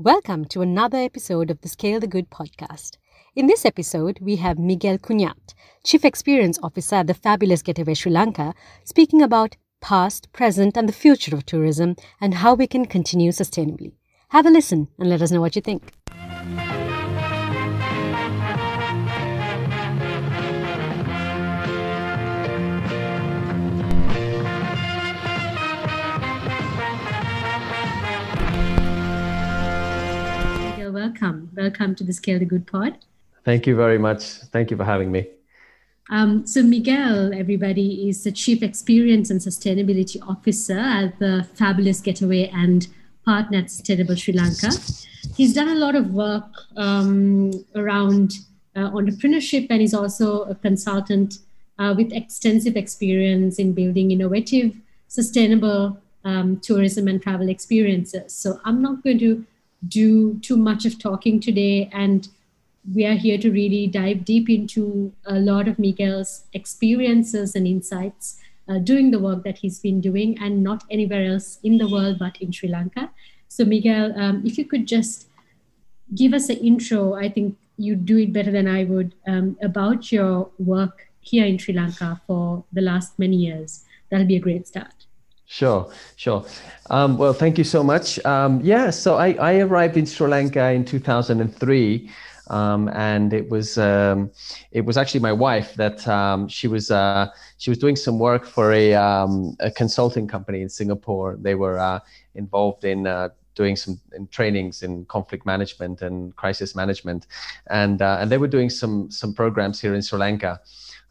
Welcome to another episode of the Scale the Good podcast. In this episode, we have Miguel Cunat, Chief Experience Officer at the fabulous Getaway Sri Lanka, speaking about past, present, and the future of tourism and how we can continue sustainably. Have a listen and let us know what you think. Welcome. Welcome to the Scale the Good pod. Thank you very much. Thank you for having me. Um, so, Miguel, everybody, is the Chief Experience and Sustainability Officer at the Fabulous Getaway and partner at Sustainable Sri Lanka. He's done a lot of work um, around uh, entrepreneurship and he's also a consultant uh, with extensive experience in building innovative, sustainable um, tourism and travel experiences. So, I'm not going to do too much of talking today. And we are here to really dive deep into a lot of Miguel's experiences and insights uh, doing the work that he's been doing, and not anywhere else in the world but in Sri Lanka. So, Miguel, um, if you could just give us an intro, I think you do it better than I would, um, about your work here in Sri Lanka for the last many years. That'll be a great start. Sure, sure. Um, well, thank you so much. Um, yeah, so I, I, arrived in Sri Lanka in 2003. Um, and it was um, it was actually my wife that um, she was uh, she was doing some work for a, um, a consulting company in Singapore. They were uh, involved in uh, doing some in trainings in conflict management and crisis management, and uh, and they were doing some some programs here in Sri Lanka.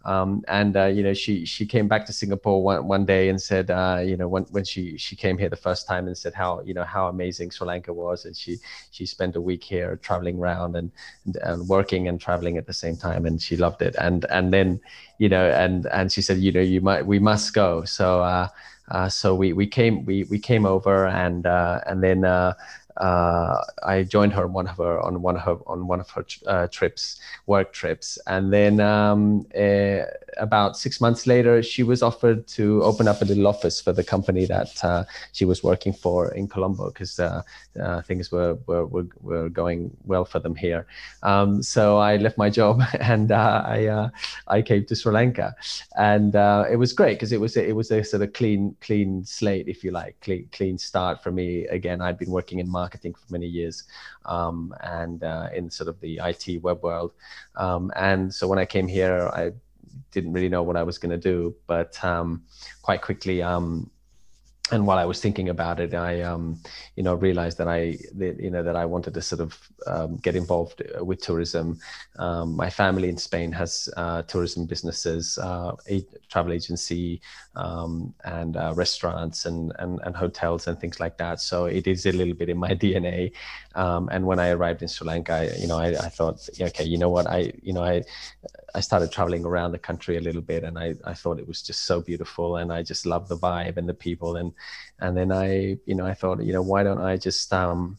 Um, and uh, you know, she she came back to Singapore one, one day and said, uh, you know, when when she she came here the first time and said how you know how amazing Sri Lanka was, and she she spent a week here traveling around and, and, and working and traveling at the same time, and she loved it. And and then you know, and and she said, you know, you might we must go. So. Uh, uh, so we, we came we, we came over and uh, and then uh, uh, I joined her on one of her on one of her on one of her uh, trips, work trips, and then um, uh, about six months later, she was offered to open up a little office for the company that uh, she was working for in Colombo because uh, uh, things were, were, were were going well for them here. Um, so I left my job and I I came to Sri Lanka, and it was great because it was a, it was a sort of clean clean slate, if you like, clean clean start for me. Again, I'd been working in marketing marketing for many years um, and uh, in sort of the IT web world. Um, and so when I came here, I didn't really know what I was going to do, but um, quite quickly, um, and while I was thinking about it, I, um, you know, realized that I, that, you know, that I wanted to sort of um, get involved uh, with tourism. Um, my family in Spain has uh, tourism businesses, uh, a travel agency, um, and uh, restaurants and, and and hotels and things like that. So it is a little bit in my DNA. Um, and when I arrived in Sri Lanka, I, you know, I, I thought, okay, you know what, I, you know, I, I started traveling around the country a little bit, and I, I thought it was just so beautiful, and I just loved the vibe and the people, and and then I, you know, I thought, you know, why don't I just um,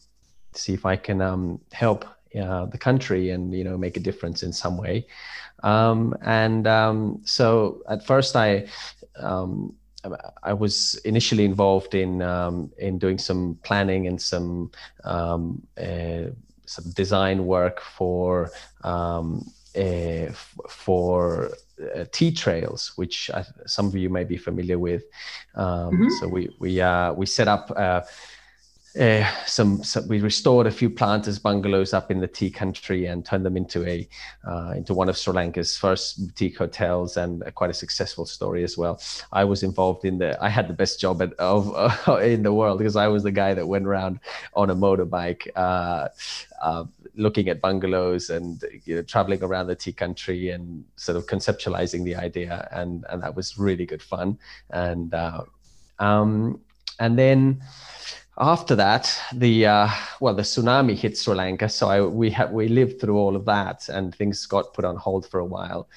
see if I can um, help uh, the country and you know make a difference in some way, um, and um, so at first I. Um, I was initially involved in um, in doing some planning and some um, uh, some design work for um, uh, for uh, tea trails, which I, some of you may be familiar with. Um, mm-hmm. So we we uh, we set up. Uh, some, some, we restored a few planters bungalows up in the tea country and turned them into a uh, into one of Sri Lanka's first boutique hotels and a, quite a successful story as well. I was involved in the I had the best job at, of uh, in the world because I was the guy that went around on a motorbike uh, uh, looking at bungalows and you know, traveling around the tea country and sort of conceptualizing the idea and and that was really good fun and uh, um, and then after that, the uh, well, the tsunami hit Sri Lanka, so I, we have we lived through all of that, and things got put on hold for a while,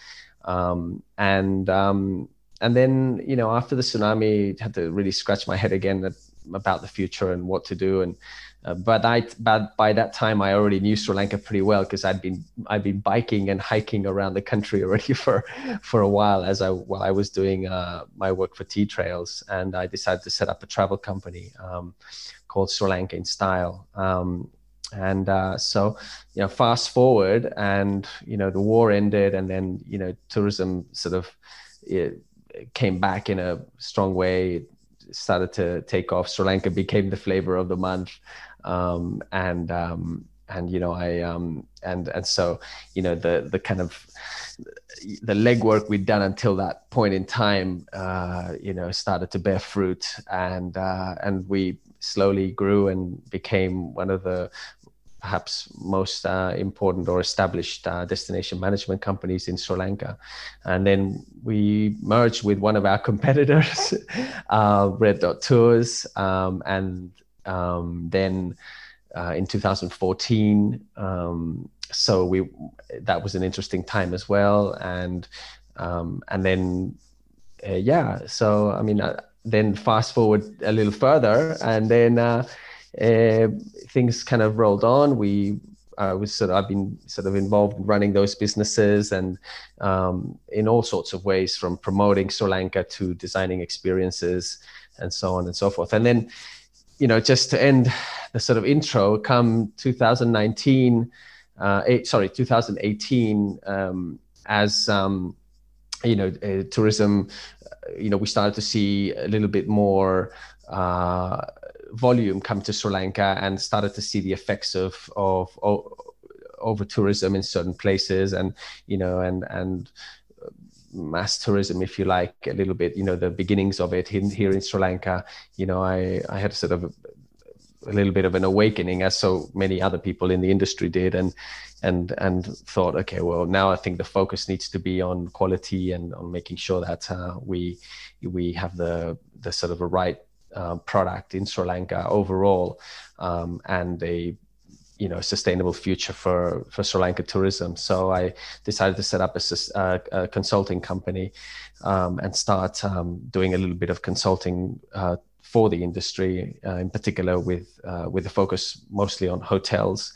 um, and um, and then you know after the tsunami, had to really scratch my head again about the future and what to do, and uh, but I, but by that time, I already knew Sri Lanka pretty well because I'd been I'd been biking and hiking around the country already for for a while as I while I was doing uh, my work for Tea Trails, and I decided to set up a travel company um, called Sri Lanka in Style. Um, and uh, so you know fast forward and you know the war ended and then you know tourism sort of it came back in a strong way. It started to take off. Sri lanka became the flavor of the month um, and um, and you know i um, and and so you know the the kind of the legwork we'd done until that point in time uh, you know started to bear fruit and uh, and we slowly grew and became one of the perhaps most uh, important or established uh, destination management companies in Sri Lanka. And then we merged with one of our competitors, uh, Red Dot Tours. Um, and um, then uh, in 2014, um, so we that was an interesting time as well. And um, and then uh, yeah, so I mean, uh, then fast forward a little further, and then uh, things kind of rolled on. We uh, was sort of I've been sort of involved in running those businesses and um, in all sorts of ways, from promoting Sri Lanka to designing experiences and so on and so forth. And then, you know, just to end the sort of intro, come 2019, uh, eight, sorry, 2018, um, as um, you know, uh, tourism, uh, you know, we started to see a little bit more. Uh, volume come to Sri Lanka and started to see the effects of of, of over tourism in certain places and you know and and mass tourism if you like a little bit you know the beginnings of it here in Sri Lanka. You know I I had sort of a, a little bit of an awakening as so many other people in the industry did and and and thought okay well now i think the focus needs to be on quality and on making sure that uh, we we have the the sort of a right uh, product in Sri Lanka overall, um, and a you know sustainable future for for Sri Lanka tourism. So I decided to set up a, a, consulting company um, and start um, doing a little bit of consulting. Uh, for the industry, uh, in particular, with uh, with a focus mostly on hotels,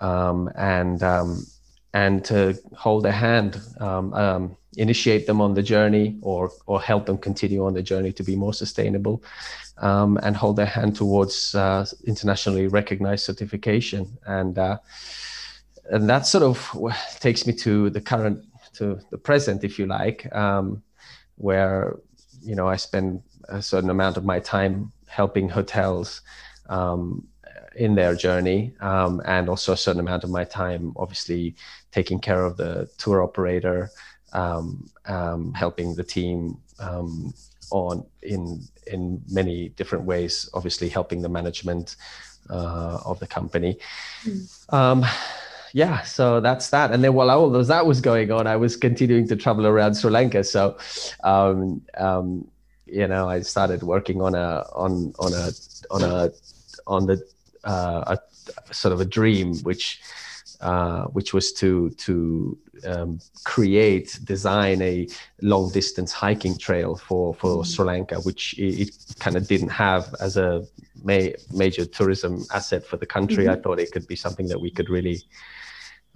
um, and um, and to hold their hand, um, um, initiate them on the journey, or or help them continue on the journey to be more sustainable, um, and hold their hand towards uh, internationally recognized certification. And uh, and that sort of takes me to the current, to the present, if you like, um, where you know I spend a certain amount of my time helping hotels um, in their journey um, and also a certain amount of my time obviously taking care of the tour operator um, um, helping the team um, on in in many different ways obviously helping the management uh, of the company. Mm. yeah so that's that. And then while all of that was going on i was continuing to travel around sri lanka. So um, um, you know i started working on a on on a on a on the uh, a sort of a dream, which uh, which was to to um, create, design a long distance hiking trail for for mm. Sri Lanka, which it, it kind of didn't have as a ma- major tourism asset for the country. Mm-hmm. I thought it could be something that we could really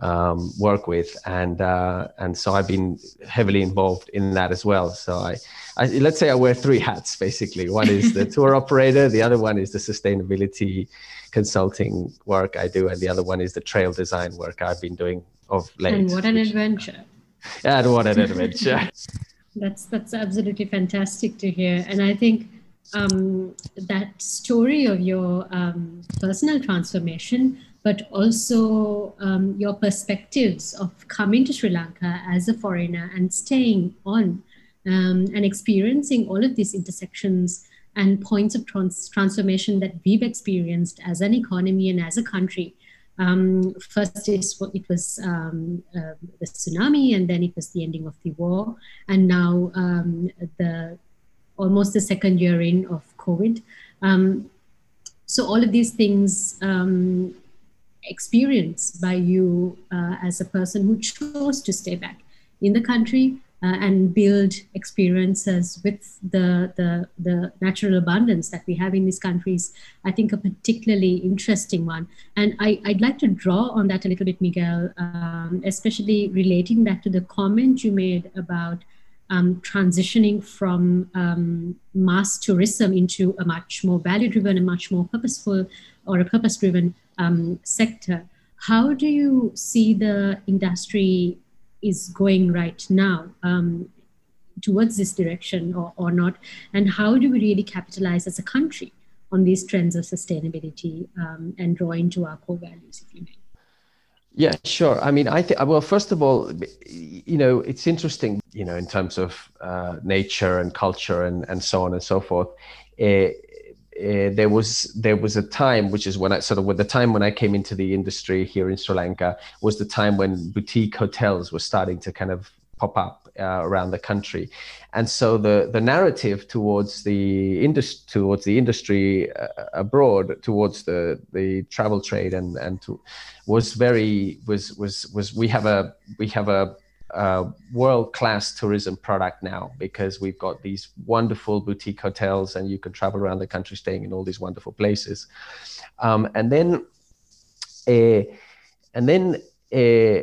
um, work with, and uh, and so I've been heavily involved in that as well. So I, I let's say I wear three hats basically. One is the tour operator, the other one is the sustainability consulting work I do, and the other one is the trail design work I've been doing of late. And what an adventure! Yeah, and what an adventure! that's that's absolutely fantastic to hear, and I think um, that story of your um, personal transformation, but also um, your perspectives of coming to Sri Lanka as a foreigner and staying on um, and experiencing all of these intersections and points of trans- transformation that we've experienced as an economy and as a country. Um, first, it was um, uh, the tsunami, and then it was the ending of the war, and now um, the almost the second year in of COVID. Um, so all of these things um, experienced by you uh, as a person who chose to stay back in the country uh, and build experiences with the, the, the natural abundance that we have in these countries, I think a particularly interesting one. And I, would like to draw on that a little bit, Miguel, um, especially relating that to the comment you made about um, transitioning from um, mass tourism into a much more value driven and much more purposeful or a purpose driven um, sector. How do you see the industry is going right now um, towards this direction or, or not? And how do we really capitalize as a country on these trends of sustainability um, and draw into our core values, if you may? Yeah, sure. I mean, I think, well, first of all, you know, it's interesting, you know, in terms of uh, nature and culture and, and so on and so forth. Uh, uh, there was there was a time which is when I sort of with the time when I came into the industry here in Sri Lanka was the time when boutique hotels were starting to kind of pop up uh, around the country, and so the the narrative towards the industry towards the industry uh, abroad towards the the travel trade and and to, was very was was was we have a we have a uh, world-class tourism product now because we've got these wonderful boutique hotels and you can travel around the country staying in all these wonderful places. Um, and then uh, and then uh,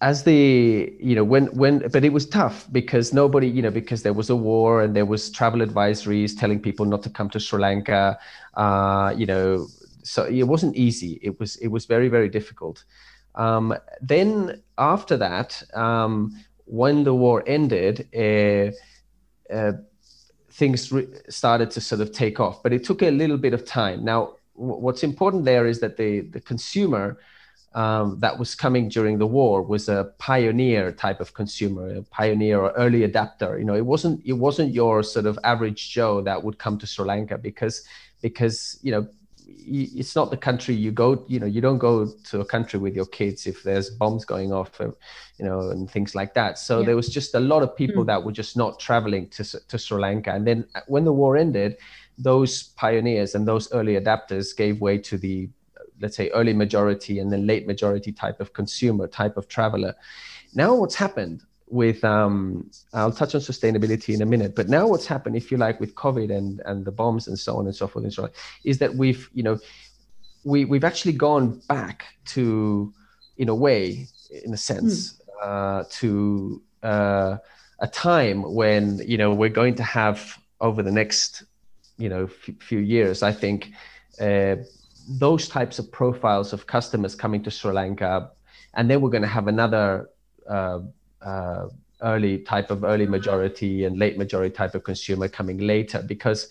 as the you know when when but it was tough because nobody you know because there was a war and there was travel advisories telling people not to come to sri lanka uh, you know so it wasn't easy. It was it was very very difficult um, then after that, um, when the war ended, uh, uh, things re- started to sort of take off, but it took a little bit of time. Now, w- what's important there is that the the consumer um, that was coming during the war was a pioneer type of consumer, a pioneer or early adapter. You know, it wasn't it wasn't your sort of average Joe that would come to Sri Lanka because because you know it's not the country you go you know you don't go to a country with your kids if there's bombs going off uh, you know and things like that so yeah. there was just a lot of people mm. that were just not traveling to, to sri lanka and then uh, when the war ended those pioneers and those early adapters gave way to the let's say early majority and then late majority type of consumer type of traveler now what's happened with um, I'll touch on sustainability in a minute, but now what's happened, if you like, with COVID and and the bombs and so on and so forth and so on, is that we've you know we we've actually gone back to in a way, in a sense, mm. uh, to uh, a time when you know we're going to have over the next you know f- few years, I think. Uh, those types of profiles of customers coming to Sri Lanka, and then we're going to have another uh, uh, early type of early majority and late majority type of consumer coming later because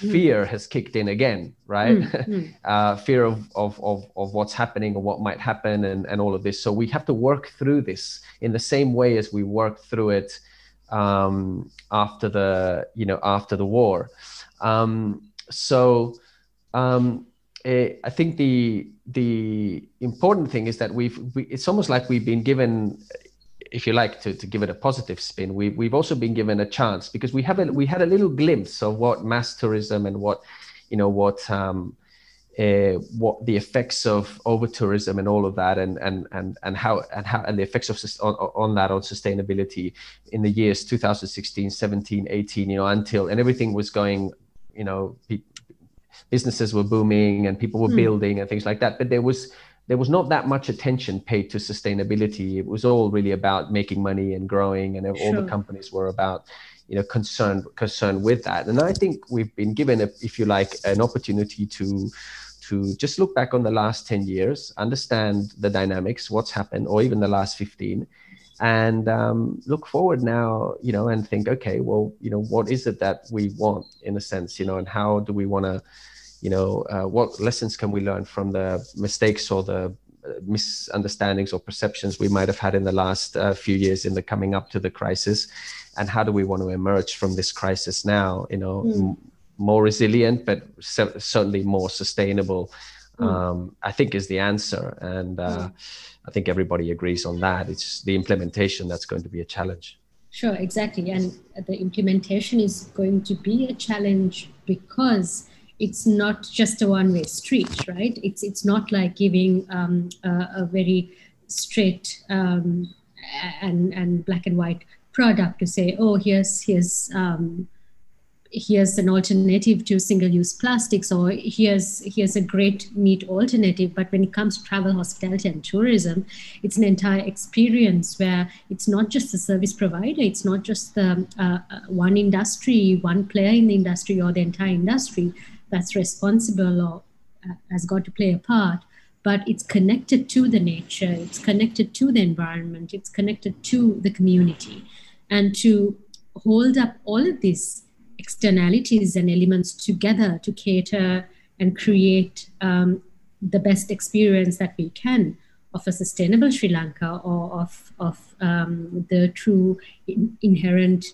mm. fear has kicked in again right mm. uh, fear of, of, of, of what's happening or what might happen and, and all of this so we have to work through this in the same way as we worked through it um, after the you know after the war um, so um, eh, I think the the important thing is that we've we, it's almost like we've been given if you like, to, to give it a positive spin, we, we've also been given a chance because we have a, we had a little glimpse of what mass tourism and what, you know, what um, uh, what the effects of over tourism and all of that, and and and and how and how and the effects of on, on that on sustainability in the years 2016, 17, 18, you know, until and everything was going, you know, businesses were booming and people were mm. building and things like that, but there was there was not that much attention paid to sustainability. It was all really about making money and growing, and all the companies were about, you know, concerned concerned with that. And I think we've been given, a, if you like, an opportunity to to just look back on the last 10 years, understand the dynamics, what's happened, or even the last 15, and um, look forward now, you know, and think, okay, well, you know, what is it that we want in a sense, you know, and how do we want to you know uh, what lessons can we learn from the mistakes or the uh, misunderstandings or perceptions we might have had in the last uh, few years in the coming up to the crisis and how do we want to emerge from this crisis now you know mm. m- more resilient but se- certainly more sustainable mm. um, i think is the answer and uh, mm. i think everybody agrees on that it's the implementation that's going to be a challenge sure exactly and the implementation is going to be a challenge because it's not just a one-way street, right? It's it's not like giving um, a, a, very straight um, and and black and white product to say, oh, here's here's um, here's an alternative to single-use plastics, or here's here's a great meat alternative. But when it comes to travel, hospitality, and tourism, it's an entire experience where it's not just the service provider, it's not just the uh, uh one industry, one player in the industry, or the entire industry that's responsible or has got to play a part, but it's connected to the nature, it's connected to the environment, it's connected to the community. And to hold up all of these externalities and elements together to cater and create um, the best experience that we can of a sustainable Sri Lanka or of, of um, the true in, inherent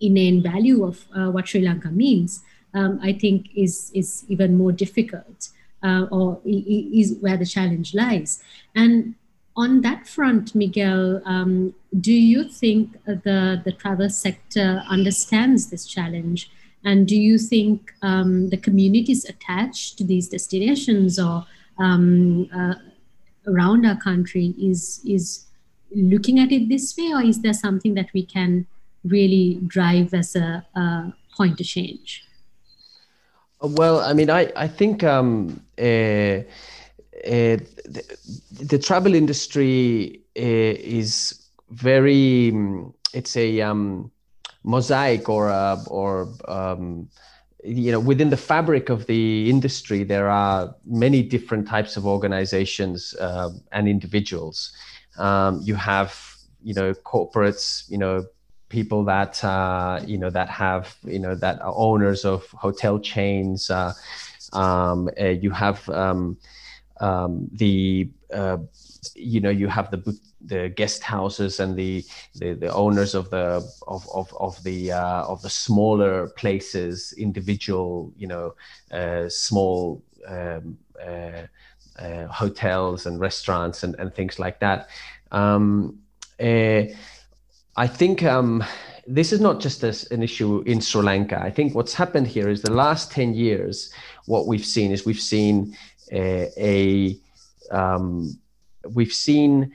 inane value of uh, what Sri Lanka means, um, I think is, is even more difficult uh, or is where the challenge lies. And on that front, Miguel, um, do you think the, the travel sector understands this challenge? And do you think um, the communities attached to these destinations or um, uh, around our country is, is looking at it this way, or is there something that we can really drive as a, a point to change? Well, I mean, I, I think um, uh, uh, the, the, travel industry uh, is very it's a um, mosaic or a, or um, you know within the fabric of the industry there are many different types of organizations uh, and individuals. Um, you have you know corporates you know people that uh, you know that have you know that are owners of hotel chains uh, um, uh, you have um, um, the uh, you know you have the the guest houses and the the, the owners of the of of, of the uh, of the smaller places individual you know uh, small um, uh, uh hotels and restaurants and, and things like that. Um, uh, I think um, this is not just a, an issue in Sri Lanka. I think what's happened here is the last 10 years, what we've seen is we've seen a, a um, we've seen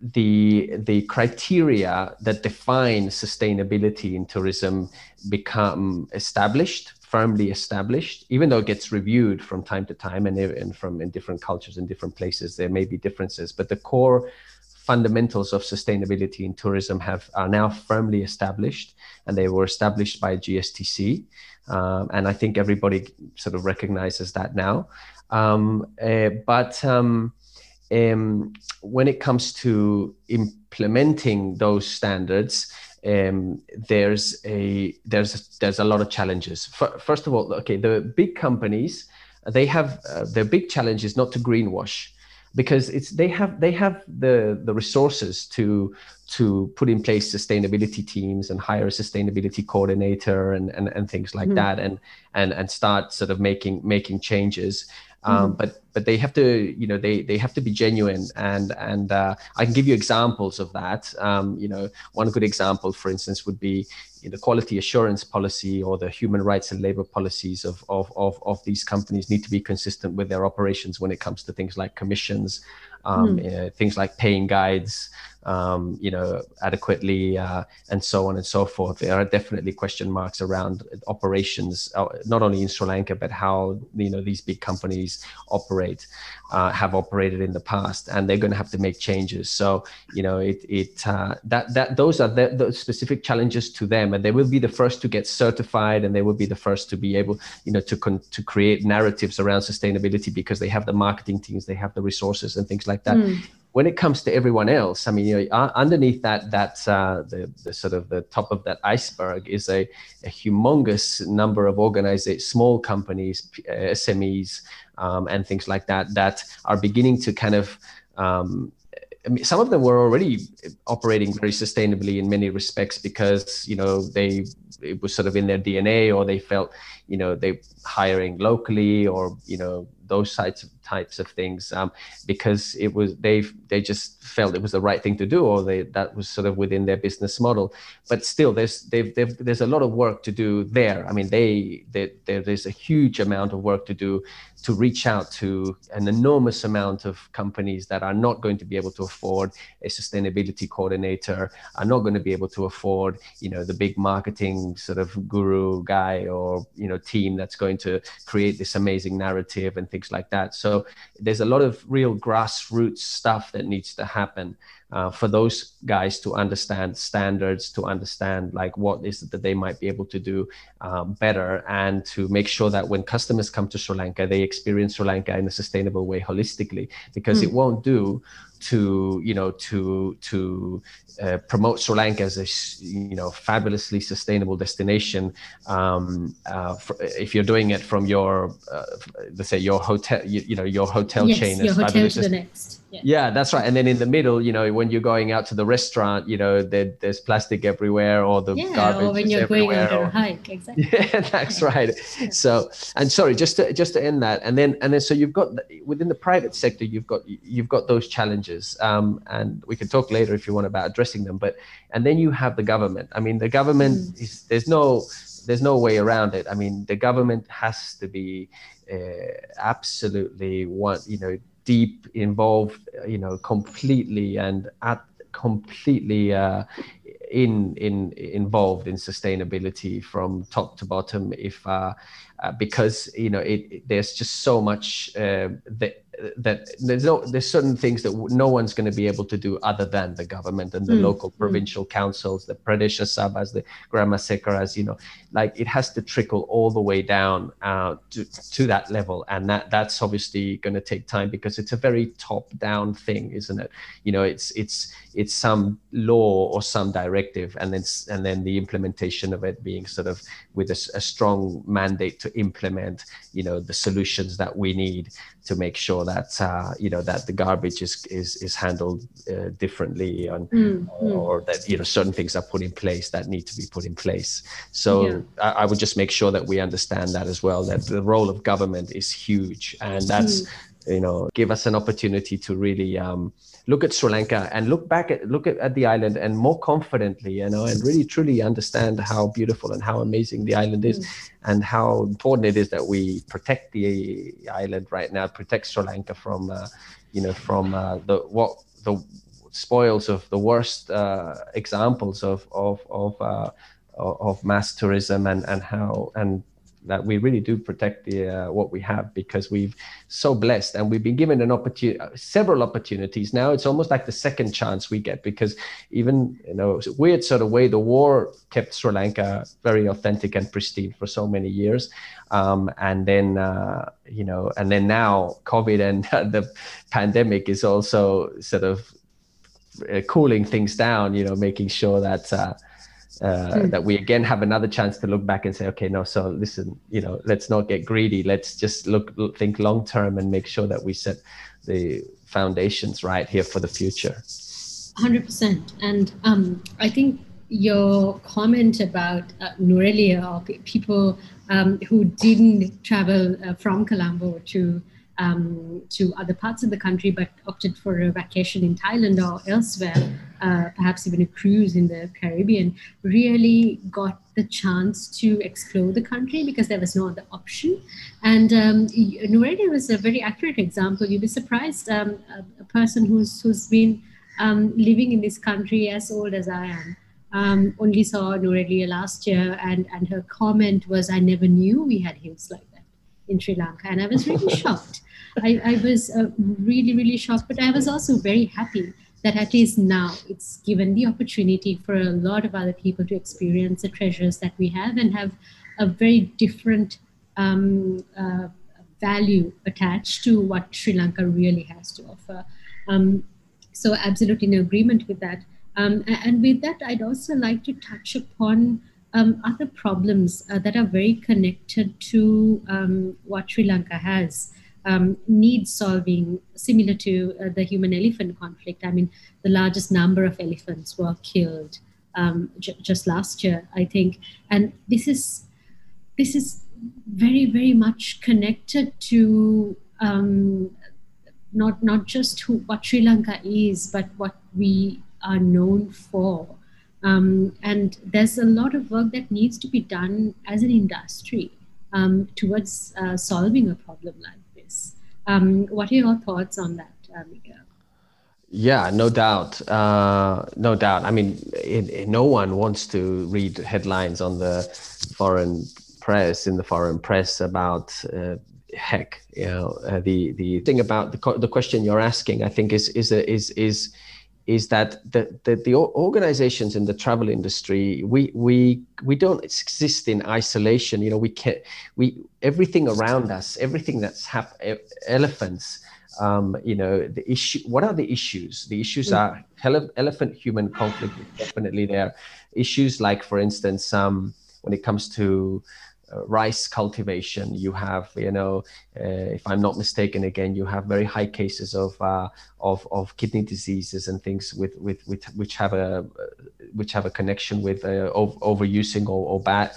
the the criteria that define sustainability in tourism become established firmly established even though it gets reviewed from time to time and, and from in different cultures in different places there may be differences but the core fundamentals of sustainability in tourism have are now firmly established and they were established by GSTC um, and I think everybody sort of recognizes that now. Um, uh, but um, when it comes to implementing those standards, there's a there's a, there's a lot of challenges. First of all, okay, the big companies they have uh, their big challenge is not to greenwash because it's they have they have the the resources to to put in place sustainability teams and hire a sustainability coordinator and and, and things like mm. that and and and start sort of making making changes um, mm-hmm. but but they have to you know they they have to be genuine and and uh, I can give you examples of that. Um, you know, one good example, for instance, would be the quality assurance policy or the human rights and labor policies of, of, of, of these companies need to be consistent with their operations when it comes to things like commissions, um, mm. uh, things like paying guides, um, you know, adequately, uh, and so on and so forth. There are definitely question marks around operations, uh, not only in Sri Lanka, but how you know these big companies operate, uh, have operated in the past, and they're going to have to make changes. So you know, it it uh, that that those are the, the, specific challenges to them, and they will be the first to get certified, and they will be the first to be able, you know, to con- to create narratives around sustainability because they have the marketing teams, they have the resources, and things like that. Mm when it comes to everyone else, I mean, you know, underneath that, that uh, the, the sort of the top of that iceberg is a, a humongous number of organized small companies, uh, SMEs, um, and things like that that are beginning to kind of um, I mean, some of them were already operating very sustainably in many respects because you know they it was sort of in their DNA or they felt you know they hiring locally or you know those types of types of things um, because it was they they just felt it was the right thing to do or they that was sort of within their business model. But still there's they've, they've, there's a lot of work to do there. I mean they, they there's a huge amount of work to do to reach out to an enormous amount of companies that are not going to be able to afford a sustainability coordinator are not going to be able to afford you know the big marketing sort of guru guy or you know team that's going to create this amazing narrative and things like that. So there's a lot of real grassroots stuff that needs to happen uh, for those guys to understand standards, to understand like what is it that they might be able to do um, better, and to make sure that when customers come to Sri Lanka, they experience Sri Lanka in a sustainable way holistically, because mm. it won't do to you know to to uh, promote Sri Lanka as a you know fabulously sustainable destination. Um, uh, for, if you're doing it from your uh, let's say your hotel you, you know your hotel yes, chain your hotel to the next. Yeah. yeah. that's right. And then in the middle, you know, when you're going out to the restaurant, you know, there, there's plastic everywhere, or the yeah, garbage or when you're going on a hike, exactly. Yeah, that's yeah. right. So, and sorry, just to just to end that, and then and then so you've got within the private sector, you've got you've got those challenges, um, and we can talk later if you want about addressing them. But and then you have the government. I mean, the government mm. is there's no there's no way around it. I mean, the government has to be uh, absolutely one, you know deep involved you know completely and at completely uh, in in involved in sustainability from top to bottom if uh, uh, because you know it, it, there's just so much uh, that that there's no there's certain things that no one's going to be able to do other than the government and the mm. local mm. provincial mm. councils the pradesh sabhas the grama sekaras you know like it has to trickle all the way down uh, to, to that level and that that's obviously going to take time because it's a very top down thing isn't it you know it's it's it's some law or some directive and then and then the implementation of it being sort of with a, a strong mandate to implement you know the solutions that we need to make sure that uh, you know that the garbage is is, is handled uh, differently and, mm, or, that you know certain things are put in place that need to be put in place so yeah. I, I, would just make sure that we understand that as well that the role of government is huge and that's mm. You know give us an opportunity to really um, look at Sri Lanka and look back at look at, at the island and more confidently, you know, and really truly understand how beautiful and how amazing the island is, mm. and how important it is that we protect the island right now, protect Sri Lanka from, uh, you know, from uh, the what the spoils of the worst uh, examples of of of uh, of mass tourism and and how and that we really do protect the uh, what we have because we've so blessed and we've been given an opportunity several opportunities. Now it's almost like the second chance we get because even you know weird sort of way the war kept sri lanka very authentic and pristine for so many years. Um, and then uh, you know and then now covid and the pandemic is also sort of uh, cooling things down you know making sure that uh, that we again have another chance to look back and say okay no so listen you know let's not get greedy. Let's just look think long term and make sure that we set the foundations right here for the future. 100% and um, i think your comment about uh, Nuwara Eliya people um, who didn't travel uh, from Colombo to um, to other parts of the country, but opted for a vacation in Thailand or elsewhere, uh, perhaps even a cruise in the Caribbean, really got the chance to explore the country because there was no other option. And um, was a very accurate example. You'd be surprised, um, a, a, person who's, who's been um, living in this country as old as I am. Um, only saw Nuwara Eliya last year, and, and her comment was, I never knew we had hills like that in Sri Lanka. And I was really shocked. I, I was uh, really, really shocked, but I was also very happy that at least now it's given the opportunity for a lot of other people to experience the treasures that we have and have a very different um, uh, value attached to what Sri Lanka really has to offer. Um, so, absolutely in agreement with that. Um, and with that, I'd also like to touch upon um, other problems uh, that are very connected to um, what Sri Lanka has um, needs solving, similar to uh, the human elephant conflict. I mean, the largest number of elephants were killed um, j- just last year, I think, and this is this is very very much connected to um, not not just who, what Sri Lanka is, but what we are known for. Um, and there's a lot of work that needs to be done as an industry um, towards uh, solving a problem like this. um, what are your thoughts on that, uh, Miguel? Yeah, no doubt. Uh, no doubt. I mean, it, it, no one wants to read headlines on the foreign press in the foreign press about uh, heck. You know, uh, the the thing about the the question you're asking, I think, is is a, is is is that the, the, the organizations in the travel industry we we we don't exist in isolation you know we can we everything around us everything that's hap- elephants um, you know the issue what are the issues the issues mm. are ele- elephant human conflict definitely there issues like for instance um, when it comes to rice cultivation. You have you know uh, if i'm not mistaken again you have very high cases of uh, of of kidney diseases and things with with, with which have a which have a connection with uh, overusing or, or bad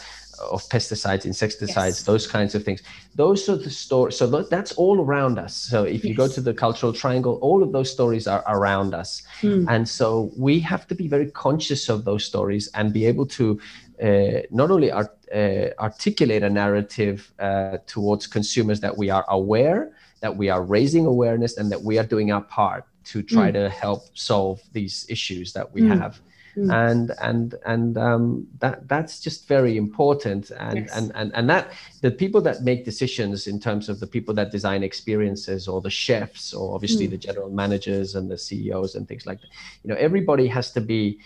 of pesticides insecticides yes. those kinds of things. Those are the stories so that's all around us. So if you go to the cultural triangle all of those stories are around us. Mm. and so we have to be very conscious of those stories and be able to uh, not only art, uh, articulate a narrative uh, towards consumers that we are aware, that we are raising awareness, and that we are doing our part to try mm. to help solve these issues that we mm. have. Mm. And and and um, that that's just very important, and, yes. and and and that the people that make decisions in terms of the people that design experiences, or the chefs, or obviously mm. the general managers and the CEOs and things like that, you know, everybody has to be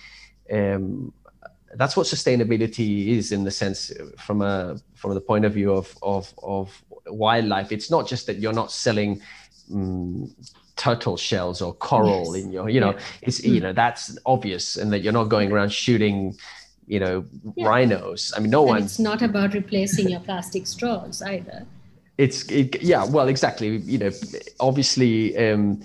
um, that's what sustainability is in the sense from a from the point of view of of of wildlife it's not just that you're not selling um, turtle shells or coral yes. in your you know yeah. it's you know that's obvious and that you're not going around shooting you know yeah. rhinos i mean no one it's not about replacing your plastic straws either it's it, yeah well exactly you know obviously um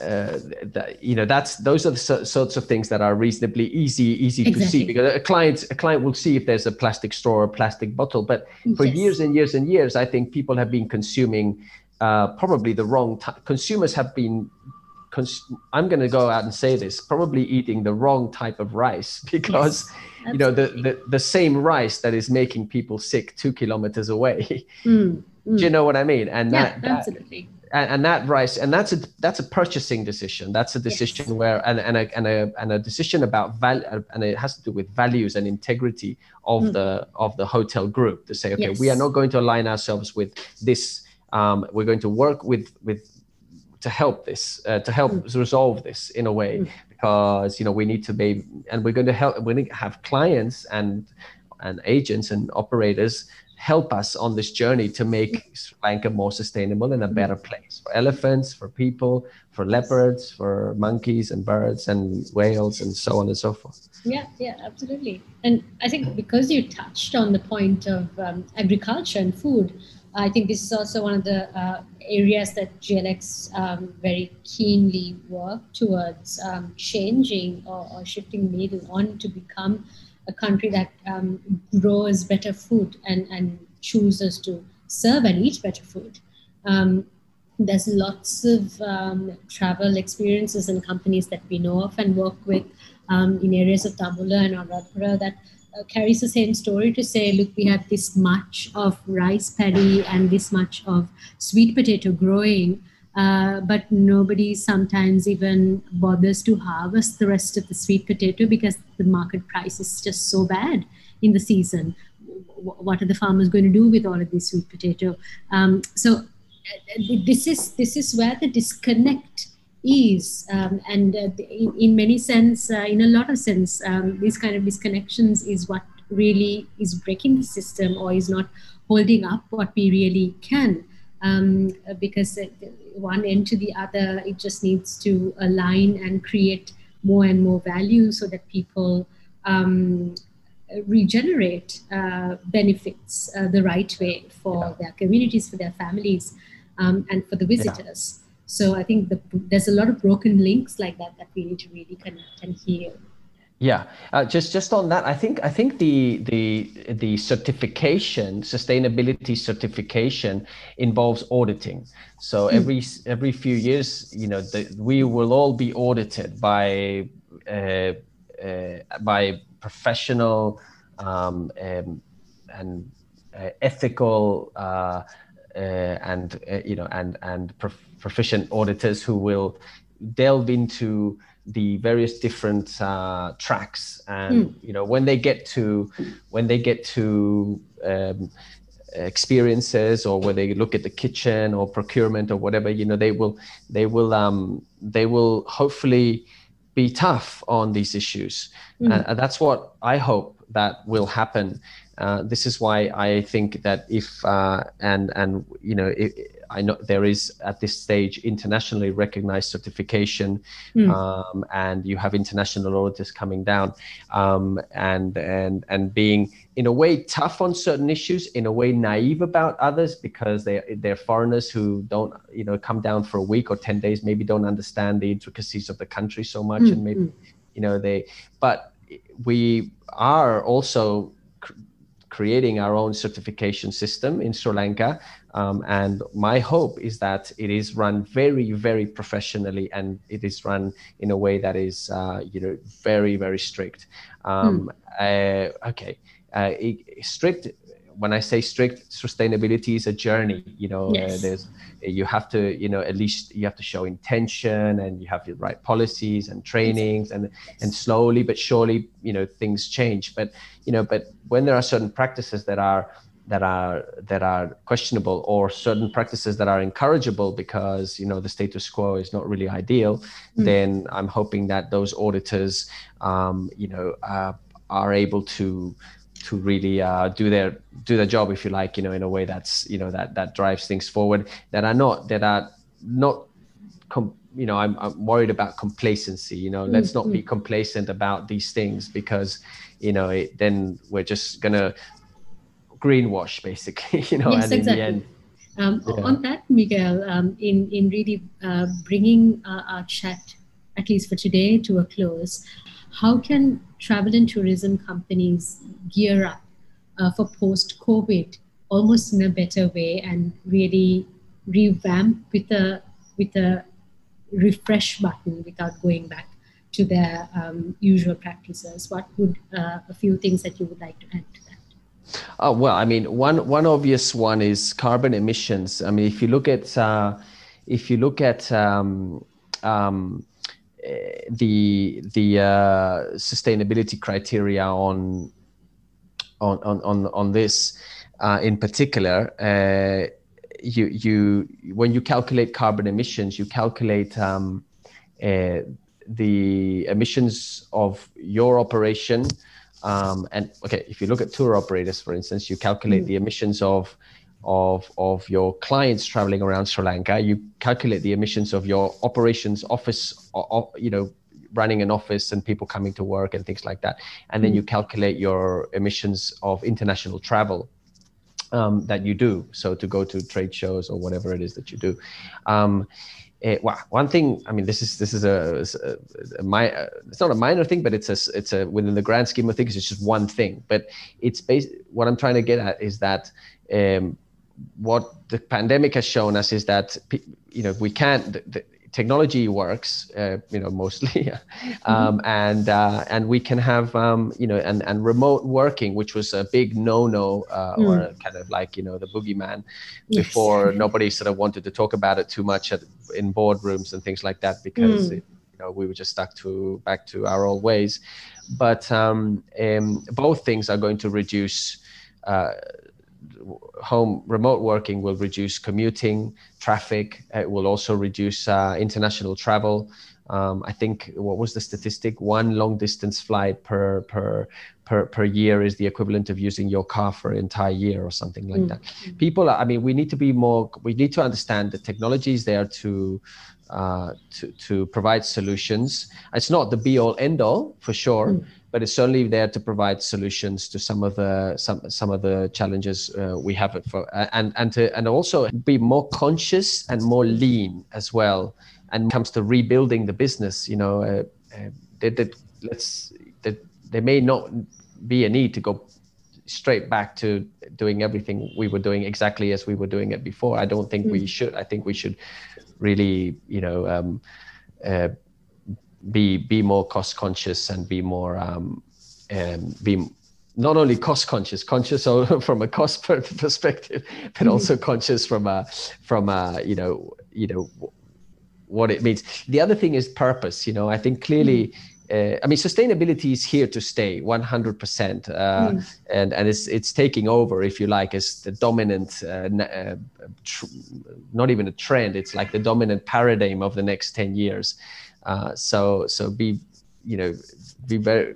uh, that, you know that's those are the so, sorts of things that are reasonably easy easy exactly. to see because a client a client will see if there's a plastic straw or a plastic bottle but for yes. years and years and years i think people have been consuming uh, probably the wrong t- consumers have been cons- i'm going to go out and say this probably eating the wrong type of rice because yes, you know the, the the same rice that is making people sick two kilometers away mm, mm. do you know what i mean and yeah, that, that absolutely and, and that rice and that's a that's a purchasing decision that's a decision yes. where and, and a and a and a decision about value and it has to do with values and integrity of mm. the of the hotel group to say okay yes. we are not going to align ourselves with this um, we're going to work with with to help this uh, to help mm. resolve this in a way mm. because you know we need to be and we're going to help we need to have clients and and agents and operators help us on this journey to make Sri Lanka more sustainable and a better place for elephants, for people, for leopards, for monkeys and birds and whales and so on and so forth. Yeah, yeah, absolutely. And I think because you touched on the point of um, agriculture and food, I think this is also one of the uh, areas that GLX um, very keenly work towards um, changing or, or shifting needle on to become a country that um, grows better food and, and chooses to serve and eat better food. Um, there's lots of um, travel experiences and companies that we know of and work with um, in areas of Dambulla and Anuradhapura that uh, carries the same story to say, look, we have this much of rice paddy and this much of sweet potato growing uh, but nobody sometimes even bothers to harvest the rest of the sweet potato because the market price is just so bad in the season. What are the farmers going to do with all of this sweet potato? Um, so uh, this is this is where the disconnect is, um, and uh, in, in, many sense, uh, in a lot of sense, um, these kind of disconnections is what really is breaking the system or is not holding up what we really can um, because one end to the other, it just needs to align and create more and more value so that people um, regenerate uh, benefits uh, the right way for yeah. their communities, for their families, um, and for the visitors. Yeah. So I think the, there's a lot of broken links like that that we need to really connect and heal. Yeah, uh, just just on that, I think I think the the the certification, sustainability certification, involves auditing. So mm. every every few years, you know, the, we will all be audited by uh, uh, by professional um, um, and uh, ethical uh, uh, and you know and and prof- proficient auditors who will delve into the various different uh, tracks and mm. you know when they get to when they get to um, experiences or where they look at the kitchen or procurement or whatever you know they will they will um, they will hopefully be tough on these issues. Mm. And, and, that's what I hope that will happen. Uh, this is why I think that if uh, and and you know I know there is at this stage internationally recognized certification, mm. um, and you have international auditors coming down, um, and and and being in a way tough on certain issues, in a way naive about others because they they're foreigners who don't you know come down for a week or ten days, maybe don't understand the intricacies of the country so much, mm. and maybe hmm. you know they. But we are also creating our own certification system in Sri Lanka. Um, and my hope is that it is run very, very professionally and it is run in a way that is, uh, you know, very, very strict. Um, mm. uh, okay. Uh, strict when I say strict, sustainability is a journey. You know, uh, yes. there's you have to, you know, at least you have to show intention, and you have the right policies and trainings, and and slowly but surely, you know, things change. But you know, but when there are certain practices that are that are that are questionable or certain practices that are encourageable because you know the status quo is not really ideal mm. then i'm hoping that those auditors um, you know uh, are able to to really uh, do their do their job, if you like, you know, in a way that's you know that that drives things forward. That are not that are not. Com- you know, I'm, I'm worried about complacency. You know, mm-hmm. let's not be mm-hmm. complacent about these things because, you know, it, then we're just gonna greenwash basically. You know, yes, and exactly. in the end. Um, yeah. On that, Miguel, um, in in really uh, bringing uh, our chat, at least for today, to a close, how can travel and tourism companies gear up uh, for post COVID almost in a better way and really revamp with a with a refresh button without going back to their um, usual practices? What would uh, a few things that you would like to add to that? Oh, well, I mean, one one obvious one is carbon emissions. I mean, if you look at uh, if you look at um, um, the the uh, sustainability criteria on on on on this uh, in particular, uh, you you when you calculate carbon emissions, you calculate um, uh, the emissions of your operation. Um, and okay, if you look at tour operators, for instance, you calculate mm. the emissions of of of your clients traveling around Sri Lanka. You calculate the emissions of your operations office, or, you know, running an office and people coming to work and things like that, and then you mm. calculate your emissions of international travel. Um, that you do so to go to trade shows or whatever it is that you do um, eh, well, one thing i mean this is this is a, a, a my uh, it's not a minor thing but it's a it's a within the grand scheme of things it's just one thing. But it's based what i'm trying to get at is that um, what the pandemic has shown us is that you know we can't the, the technology works uh, you know mostly um, mm-hmm. and uh, and we can have um, you know and, and remote working which was a big no-no uh, mm. or kind of like you know the boogeyman yes. before nobody sort of wanted to talk about it too much at, in boardrooms and things like that because mm. it, you know we were just stuck to back to our old ways but um, um both things are going to reduce uh, home remote working will reduce commuting traffic. It will also reduce uh, international travel. Um, I think what was the statistic? One long distance flight per per per per year is the equivalent of using your car for an entire year or something like mm. that. People, I mean, we need to be more. We need to understand the technology is there to uh, to to provide solutions. It's not the be all end all for sure. Mm but it's only there to provide solutions to some of the some some of the challenges uh, we have it for and and to and also be more conscious and more lean as well and comes to rebuilding the business you know uh, uh, that, that let's that there may not be a need to go straight back to doing everything we were doing exactly as we were doing it before i don't think mm. we should i think we should really you know um, uh, be be more cost conscious and be more um, and be not only cost conscious, conscious from a cost perspective, but mm-hmm. also conscious from a from a you know you know what it means. The other thing is purpose. You know, I think clearly. Mm. Uh, I mean, sustainability is here to stay 100%, uh, mm. and and it's it's taking over, if you like, as the dominant, uh, uh, tr- not even a trend. It's like the dominant paradigm of the next 10 years. Uh, so so be you know be very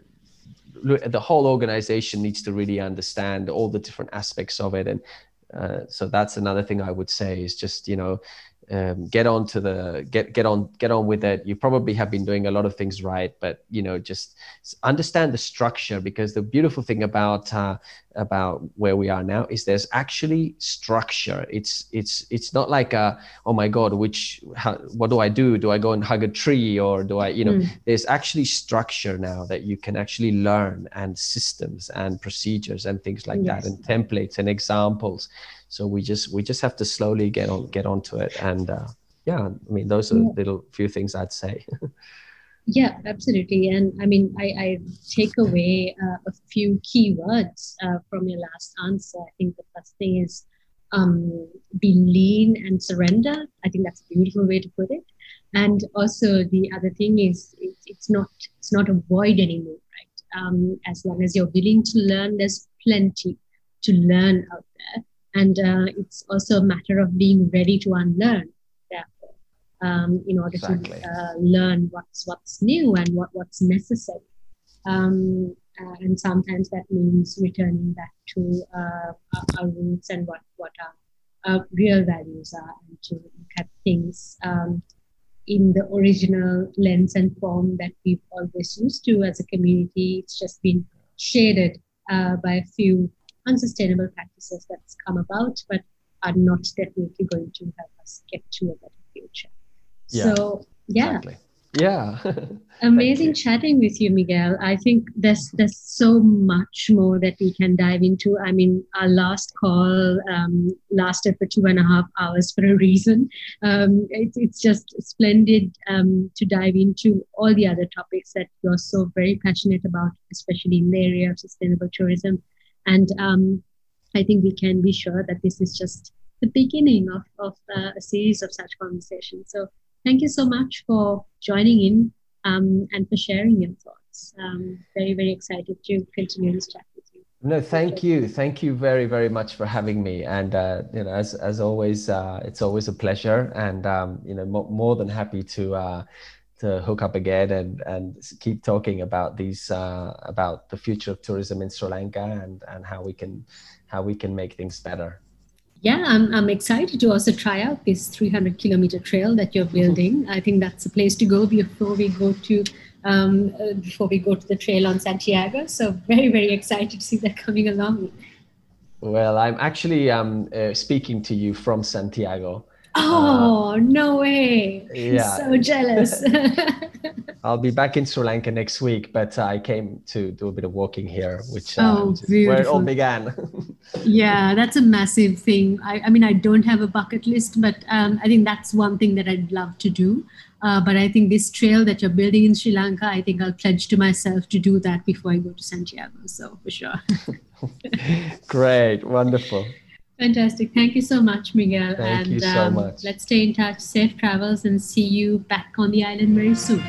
the whole organization needs to really understand all the different aspects of it. And uh, so that's another thing i would say is just you know um, get on to the get get on get on with it you probably have been doing a lot of things right but you know just understand the structure because the beautiful thing about uh, about where we are now is there's actually structure it's it's it's not like a oh my god which how, what do i do do i go and hug a tree or do i you know mm. there's actually structure now that you can actually learn and systems and procedures and things like yes. that and templates and examples so we just we just have to slowly get on get onto it. And uh, yeah i mean those are yeah. little few things i'd say. Yeah absolutely. And i mean i, I take away uh, a few key words uh, from your last answer. I think the first thing is um, be lean and surrender. I think that's a beautiful way to put it. And also the other thing is it, it's not it's not a void anymore right? Um, as long as you're willing to learn there's plenty to learn out there and uh, it's also a matter of being ready to unlearn. Therefore um, in order exactly. to uh, learn what's what's new and what what's necessary. Um, uh, and sometimes that means returning back to uh, our roots and what what our, our, real values are and to look at things um, in the original lens and form that we've always used to as a community. It's just been shaded uh, by a few unsustainable practices that's come about, but are not definitely going to help us get to a better future. Yeah, so yeah. Exactly. Yeah. Amazing chatting with you, Miguel. I think there's there's so much more that we can dive into. I mean, our last call um, lasted for two and a half hours for a reason. Um, it, it's just splendid um, to dive into all the other topics that you're so very passionate about, especially in the area of sustainable tourism. And um, I think we can be sure that this is just the beginning of, of uh, a series of such conversations. So thank you so much for joining in um, and for sharing your thoughts. Um, very, very excited to continue this chat with you. No, thank you. Thank you very, very much for having me. And, uh, you know, as, as always, uh, it's always a pleasure and, um, you know, more, more than happy to, uh, to hook up again and and keep talking about these uh, about the future of tourism in Sri Lanka and and how we can how we can make things better. Yeah, I'm, I'm excited to also try out this 300 kilometer trail that you're building. I think that's a place to go before we go to um, uh, before we go to the trail on Santiago. So very very excited to see that coming along. Well, I'm actually um, uh, speaking to you from Santiago. Oh, uh, no way. Yeah. I'm so jealous. I'll be back in Sri Lanka next week, but I came to do a bit of walking here, which, uh, oh, which where it all began. yeah, that's a massive thing. I, I, mean, I don't have a bucket list, but um, I think that's one thing that I'd love to do. Uh, but I think this trail that you're building in Sri Lanka, I think I'll pledge to myself to do that before I go to Santiago. So for sure. Great, wonderful. Fantastic. Thank you so much, Miguel. Thank and, you so um, much. Let's stay in touch. Safe travels and see you back on the island very soon.